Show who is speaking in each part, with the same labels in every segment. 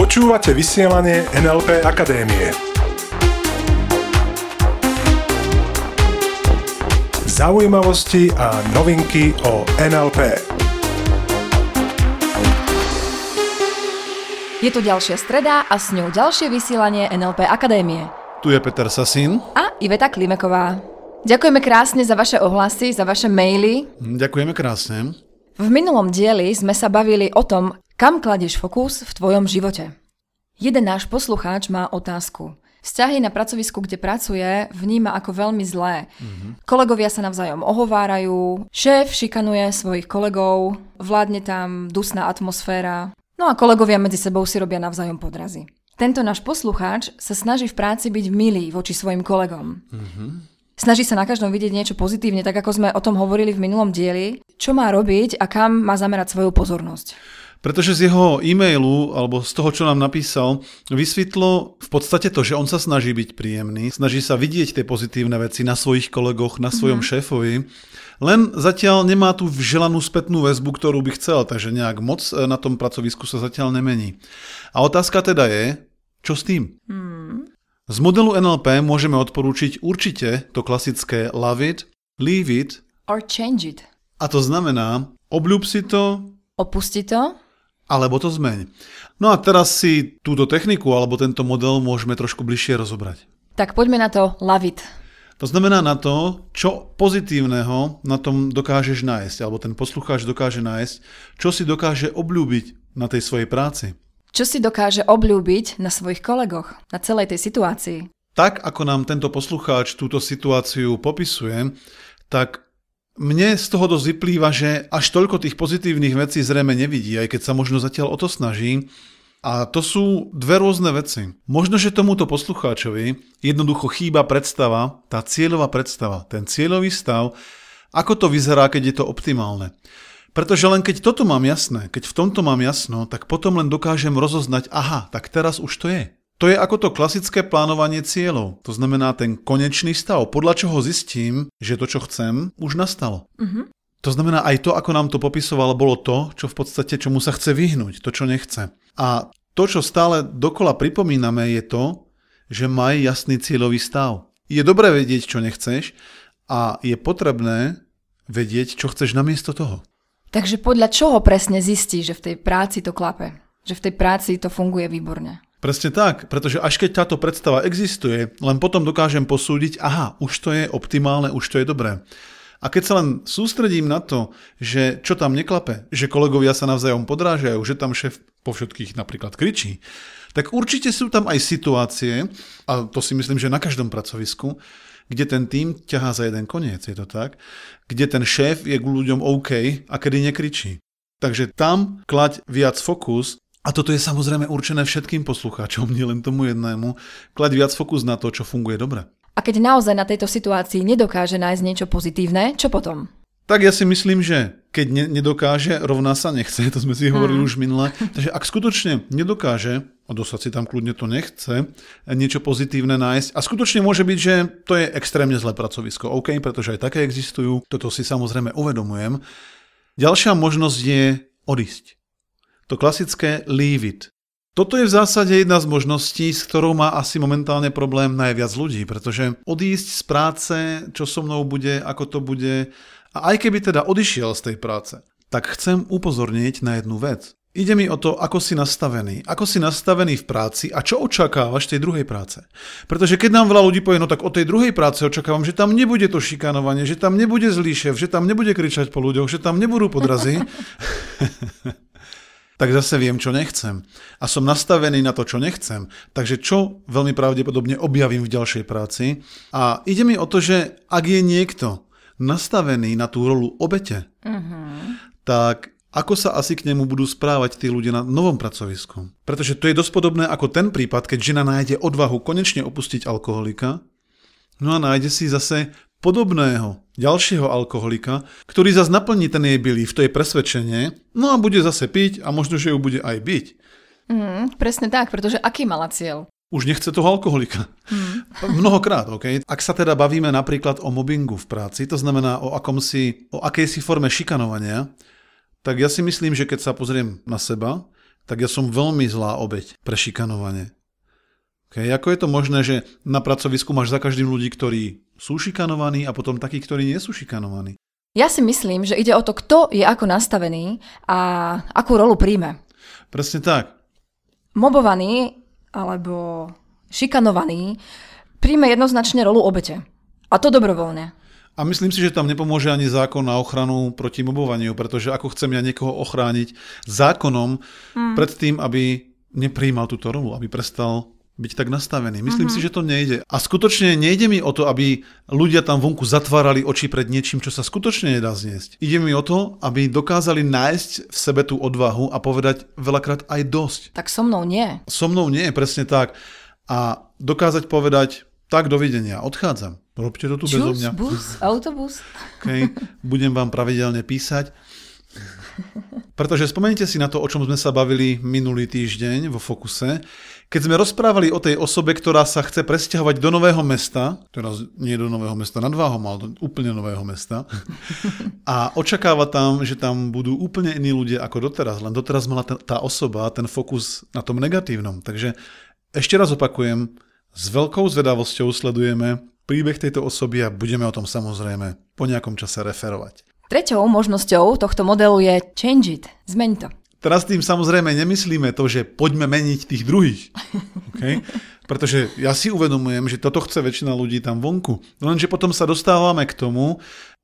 Speaker 1: Počúvate vysielanie NLP Akadémie. Zaujímavosti a novinky o NLP.
Speaker 2: Je tu ďalšia streda a s ňou ďalšie vysielanie NLP Akadémie.
Speaker 3: Tu je Peter Sasín.
Speaker 2: A Iveta Klimeková. Ďakujeme krásne za vaše ohlasy, za vaše maily.
Speaker 3: Ďakujeme krásne.
Speaker 2: V minulom dieli sme sa bavili o tom, kam kladieš fokus v tvojom živote. Jeden náš poslucháč má otázku. Vzťahy na pracovisku, kde pracuje, vníma ako veľmi zlé. Mm-hmm. Kolegovia sa navzájom ohovárajú, šéf šikanuje svojich kolegov, vládne tam dusná atmosféra, no a kolegovia medzi sebou si robia navzájom podrazy. Tento náš poslucháč sa snaží v práci byť milý voči svojim kolegom. Mm-hmm. Snaží sa na každom vidieť niečo pozitívne, tak ako sme o tom hovorili v minulom dieli, čo má robiť a kam má zamerať svoju pozornosť.
Speaker 3: Pretože z jeho e-mailu, alebo z toho, čo nám napísal, vysvetlo v podstate to, že on sa snaží byť príjemný, snaží sa vidieť tie pozitívne veci na svojich kolegoch, na svojom mm-hmm. šéfovi, len zatiaľ nemá tú želanú spätnú väzbu, ktorú by chcel, takže nejak moc e, na tom pracovisku sa zatiaľ nemení. A otázka teda je, čo s tým? Mm. Z modelu NLP môžeme odporúčiť určite to klasické love it, leave it
Speaker 2: or change it.
Speaker 3: A to znamená, obľúb si to,
Speaker 2: opusti to
Speaker 3: alebo to zmeň. No a teraz si túto techniku alebo tento model môžeme trošku bližšie rozobrať.
Speaker 2: Tak poďme na to love it.
Speaker 3: To znamená na to, čo pozitívneho na tom dokážeš nájsť, alebo ten poslucháč dokáže nájsť, čo si dokáže obľúbiť na tej svojej práci.
Speaker 2: Čo si dokáže obľúbiť na svojich kolegoch, na celej tej situácii.
Speaker 3: Tak, ako nám tento poslucháč túto situáciu popisuje, tak mne z toho dosť vyplýva, že až toľko tých pozitívnych vecí zrejme nevidí, aj keď sa možno zatiaľ o to snaží. A to sú dve rôzne veci. Možno, že tomuto poslucháčovi jednoducho chýba predstava, tá cieľová predstava, ten cieľový stav, ako to vyzerá, keď je to optimálne. Pretože len keď toto mám jasné, keď v tomto mám jasno, tak potom len dokážem rozoznať, aha, tak teraz už to je. To je ako to klasické plánovanie cieľov. To znamená ten konečný stav, podľa čoho zistím, že to, čo chcem, už nastalo. Uh-huh. To znamená aj to, ako nám to popisoval, bolo to, čo v podstate čomu sa chce vyhnúť, to, čo nechce. A to, čo stále dokola pripomíname, je to, že maj jasný cieľový stav. Je dobré vedieť, čo nechceš a je potrebné vedieť, čo chceš namiesto toho.
Speaker 2: Takže podľa čoho presne zistí, že v tej práci to klape? Že v tej práci to funguje výborne?
Speaker 3: Presne tak, pretože až keď táto predstava existuje, len potom dokážem posúdiť, aha, už to je optimálne, už to je dobré. A keď sa len sústredím na to, že čo tam neklape, že kolegovia sa navzájom podrážajú, že tam šéf po všetkých napríklad kričí, tak určite sú tam aj situácie, a to si myslím, že na každom pracovisku, kde ten tým ťahá za jeden koniec, je to tak, kde ten šéf je k ľuďom OK a kedy nekričí. Takže tam klať viac fokus a toto je samozrejme určené všetkým poslucháčom, nielen tomu jednému, klať viac fokus na to, čo funguje dobre.
Speaker 2: A keď naozaj na tejto situácii nedokáže nájsť niečo pozitívne, čo potom?
Speaker 3: Tak ja si myslím, že keď ne- nedokáže, rovná sa nechce, to sme si hovorili mm. už minule. Takže ak skutočne nedokáže, a dosať si tam kľudne to nechce, niečo pozitívne nájsť, a skutočne môže byť, že to je extrémne zlé pracovisko, OK, pretože aj také existujú, toto si samozrejme uvedomujem. Ďalšia možnosť je odísť. To klasické leave it. Toto je v zásade jedna z možností, s ktorou má asi momentálne problém najviac ľudí, pretože odísť z práce, čo so mnou bude, ako to bude, a aj keby teda odišiel z tej práce, tak chcem upozorniť na jednu vec. Ide mi o to, ako si nastavený. Ako si nastavený v práci a čo očakávaš tej druhej práce. Pretože keď nám veľa ľudí povie, no tak od tej druhej práce očakávam, že tam nebude to šikanovanie, že tam nebude zlý šéf, že tam nebude kričať po ľuďoch, že tam nebudú podrazy. tak zase viem, čo nechcem. A som nastavený na to, čo nechcem. Takže čo veľmi pravdepodobne objavím v ďalšej práci. A ide mi o to, že ak je niekto nastavený na tú rolu obete, uh-huh. tak ako sa asi k nemu budú správať tí ľudia na novom pracovisku. Pretože to je dosť podobné ako ten prípad, keď žena nájde odvahu konečne opustiť alkoholika, no a nájde si zase podobného ďalšieho alkoholika, ktorý zase naplní ten jej belief, to je presvedčenie, no a bude zase piť a možno, že ju bude aj byť.
Speaker 2: Mm, presne tak, pretože aký mala cieľ?
Speaker 3: Už nechce toho alkoholika. Mm. Mnohokrát, OK? Ak sa teda bavíme napríklad o mobbingu v práci, to znamená o, akomsi, o akejsi forme šikanovania, tak ja si myslím, že keď sa pozriem na seba, tak ja som veľmi zlá obeď pre šikanovanie. Okay, ako je to možné, že na pracovisku máš za každým ľudí, ktorí sú šikanovaní a potom takí, ktorí nie sú šikanovaní?
Speaker 2: Ja si myslím, že ide o to, kto je ako nastavený a akú rolu príjme.
Speaker 3: Presne tak.
Speaker 2: Mobovaný alebo šikanovaný príjme jednoznačne rolu obete. A to dobrovoľne.
Speaker 3: A myslím si, že tam nepomôže ani zákon na ochranu proti mobovaniu, pretože ako chcem ja niekoho ochrániť zákonom mm. pred tým, aby nepríjmal túto rolu, aby prestal byť tak nastavený. Myslím mm-hmm. si, že to nejde. A skutočne nejde mi o to, aby ľudia tam vonku zatvárali oči pred niečím, čo sa skutočne nedá zniesť. Ide mi o to, aby dokázali nájsť v sebe tú odvahu a povedať veľakrát aj dosť.
Speaker 2: Tak so mnou nie.
Speaker 3: So mnou nie, presne tak. A dokázať povedať, tak dovidenia, odchádzam. Robte to tu
Speaker 2: Čus,
Speaker 3: bezo mňa.
Speaker 2: bus, autobus.
Speaker 3: Okay. Budem vám pravidelne písať. Pretože spomeňte si na to, o čom sme sa bavili minulý týždeň vo Fokuse, keď sme rozprávali o tej osobe, ktorá sa chce presťahovať do nového mesta, teraz nie do nového mesta nad Váhom, ale do úplne nového mesta, a očakáva tam, že tam budú úplne iní ľudia ako doteraz, len doteraz mala tá osoba ten fokus na tom negatívnom. Takže ešte raz opakujem, s veľkou zvedavosťou sledujeme príbeh tejto osoby a budeme o tom samozrejme po nejakom čase referovať.
Speaker 2: Treťou možnosťou tohto modelu je change it, zmeň to.
Speaker 3: Teraz tým samozrejme nemyslíme to, že poďme meniť tých druhých. Okay? Pretože ja si uvedomujem, že toto chce väčšina ľudí tam vonku. Lenže potom sa dostávame k tomu,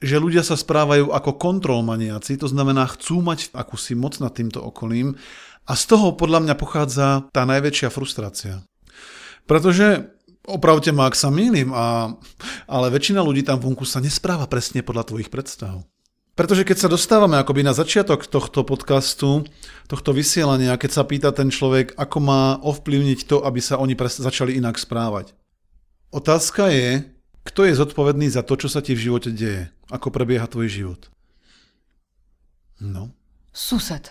Speaker 3: že ľudia sa správajú ako kontrolmaniaci, to znamená chcú mať akúsi moc nad týmto okolím a z toho podľa mňa pochádza tá najväčšia frustrácia. Pretože opravte ma, ak sa mýlim, a, ale väčšina ľudí tam vonku sa nespráva presne podľa tvojich predstav. Pretože keď sa dostávame akoby na začiatok tohto podcastu, tohto vysielania, keď sa pýta ten človek, ako má ovplyvniť to, aby sa oni pres- začali inak správať. Otázka je, kto je zodpovedný za to, čo sa ti v živote deje? Ako prebieha tvoj život? No.
Speaker 2: Sused.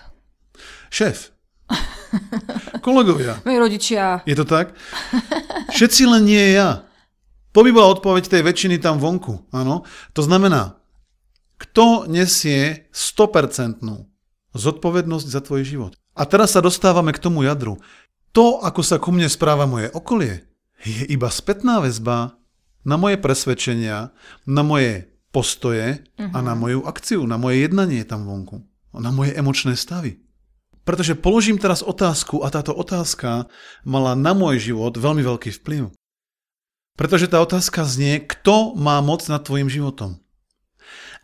Speaker 3: Šéf. Kolegovia.
Speaker 2: Moji rodičia.
Speaker 3: Je to tak? Všetci len nie ja. To by bola odpoveď tej väčšiny tam vonku. Áno. To znamená, kto nesie 100% zodpovednosť za tvoj život? A teraz sa dostávame k tomu jadru. To, ako sa ku mne správa moje okolie, je iba spätná väzba na moje presvedčenia, na moje postoje uh-huh. a na mhm. moju akciu, na moje jednanie tam vonku, na moje emočné stavy. Pretože položím teraz otázku a táto otázka mala na môj život veľmi veľký vplyv. Pretože tá otázka znie, kto má moc nad tvojim životom?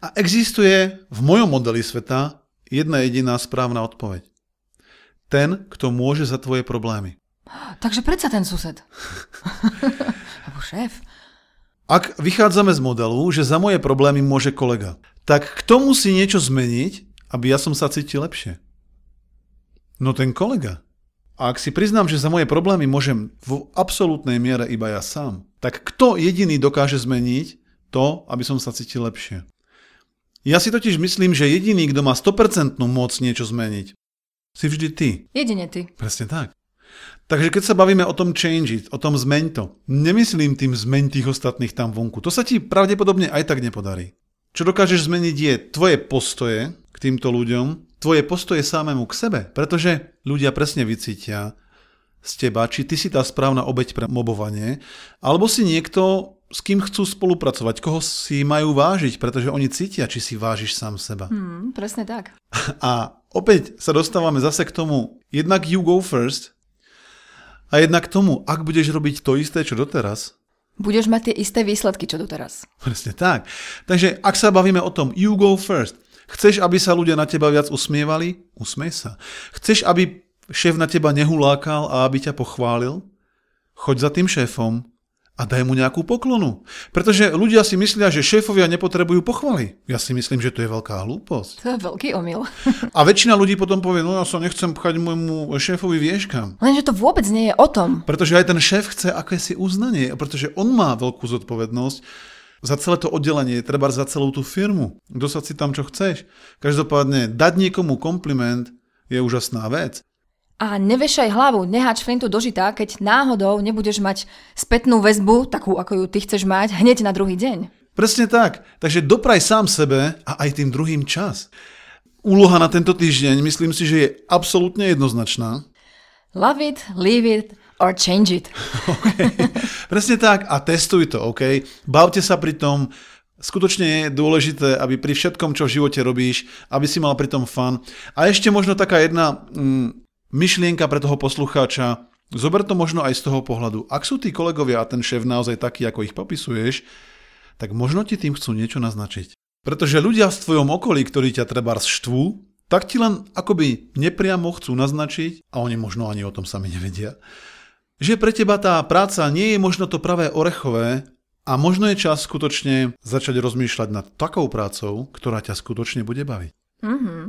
Speaker 3: A existuje v mojom modeli sveta jedna jediná správna odpoveď. Ten, kto môže za tvoje problémy.
Speaker 2: Takže predsa ten sused. Alebo šéf.
Speaker 3: Ak vychádzame z modelu, že za moje problémy môže kolega, tak kto musí niečo zmeniť, aby ja som sa cítil lepšie? No ten kolega. A ak si priznám, že za moje problémy môžem v absolútnej miere iba ja sám, tak kto jediný dokáže zmeniť to, aby som sa cítil lepšie? Ja si totiž myslím, že jediný, kto má 100% moc niečo zmeniť, si vždy ty.
Speaker 2: Jedine ty.
Speaker 3: Presne tak. Takže keď sa bavíme o tom change it, o tom zmeň to, nemyslím tým zmeň tých ostatných tam vonku. To sa ti pravdepodobne aj tak nepodarí. Čo dokážeš zmeniť je tvoje postoje k týmto ľuďom, tvoje postoje samému k sebe, pretože ľudia presne vycítia z teba, či ty si tá správna obeď pre mobovanie, alebo si niekto, s kým chcú spolupracovať, koho si majú vážiť, pretože oni cítia, či si vážiš sám seba.
Speaker 2: Hmm, presne tak.
Speaker 3: A opäť sa dostávame zase k tomu, jednak you go first a jednak k tomu, ak budeš robiť to isté, čo doteraz,
Speaker 2: budeš mať tie isté výsledky, čo doteraz.
Speaker 3: Presne tak. Takže ak sa bavíme o tom, you go first. Chceš, aby sa ľudia na teba viac usmievali? Usmej sa. Chceš, aby šéf na teba nehulákal a aby ťa pochválil? Choď za tým šéfom a daj mu nejakú poklonu. Pretože ľudia si myslia, že šéfovia nepotrebujú pochvaly. Ja si myslím, že to je veľká hlúposť.
Speaker 2: To je veľký omyl.
Speaker 3: A väčšina ľudí potom povie, no ja sa nechcem pchať môjmu šéfovi vieškam.
Speaker 2: Lenže to vôbec nie je o tom.
Speaker 3: Pretože aj ten šéf chce akési uznanie, pretože on má veľkú zodpovednosť za celé to oddelenie, treba za celú tú firmu. Dosať si tam, čo chceš. Každopádne, dať niekomu kompliment je úžasná vec.
Speaker 2: A nevešaj hlavu, neháč flintu do žita, keď náhodou nebudeš mať spätnú väzbu, takú ako ju ty chceš mať, hneď na druhý deň.
Speaker 3: Presne tak. Takže dopraj sám sebe a aj tým druhým čas. úloha na tento týždeň, myslím si, že je absolútne jednoznačná.
Speaker 2: Love it, leave it or change it.
Speaker 3: Okay. Presne tak a testuj to, OK? Bavte sa pri tom, Skutočne je dôležité, aby pri všetkom, čo v živote robíš, aby si mal pri tom fan. A ešte možno taká jedna mm, myšlienka pre toho poslucháča. Zober to možno aj z toho pohľadu. Ak sú tí kolegovia a ten šéf naozaj taký, ako ich popisuješ, tak možno ti tým chcú niečo naznačiť. Pretože ľudia v tvojom okolí, ktorí ťa treba štvú, tak ti len akoby nepriamo chcú naznačiť, a oni možno ani o tom sami nevedia, že pre teba tá práca nie je možno to pravé orechové a možno je čas skutočne začať rozmýšľať nad takou prácou, ktorá ťa skutočne bude baviť. Mm-hmm.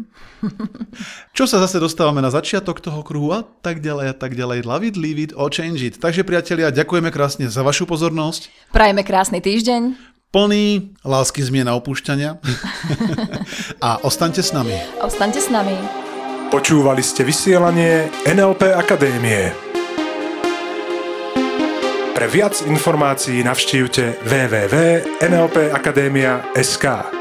Speaker 3: Čo sa zase dostávame na začiatok toho kruhu a tak ďalej a tak ďalej. Love it, leave it or change it. Takže priatelia, ďakujeme krásne za vašu pozornosť.
Speaker 2: Prajeme krásny týždeň.
Speaker 3: Plný lásky zmien a opúšťania. a ostaňte s nami.
Speaker 2: Ostaňte s nami.
Speaker 1: Počúvali ste vysielanie NLP Akadémie. Pre viac informácií navštívte www.nlpakademia.sk.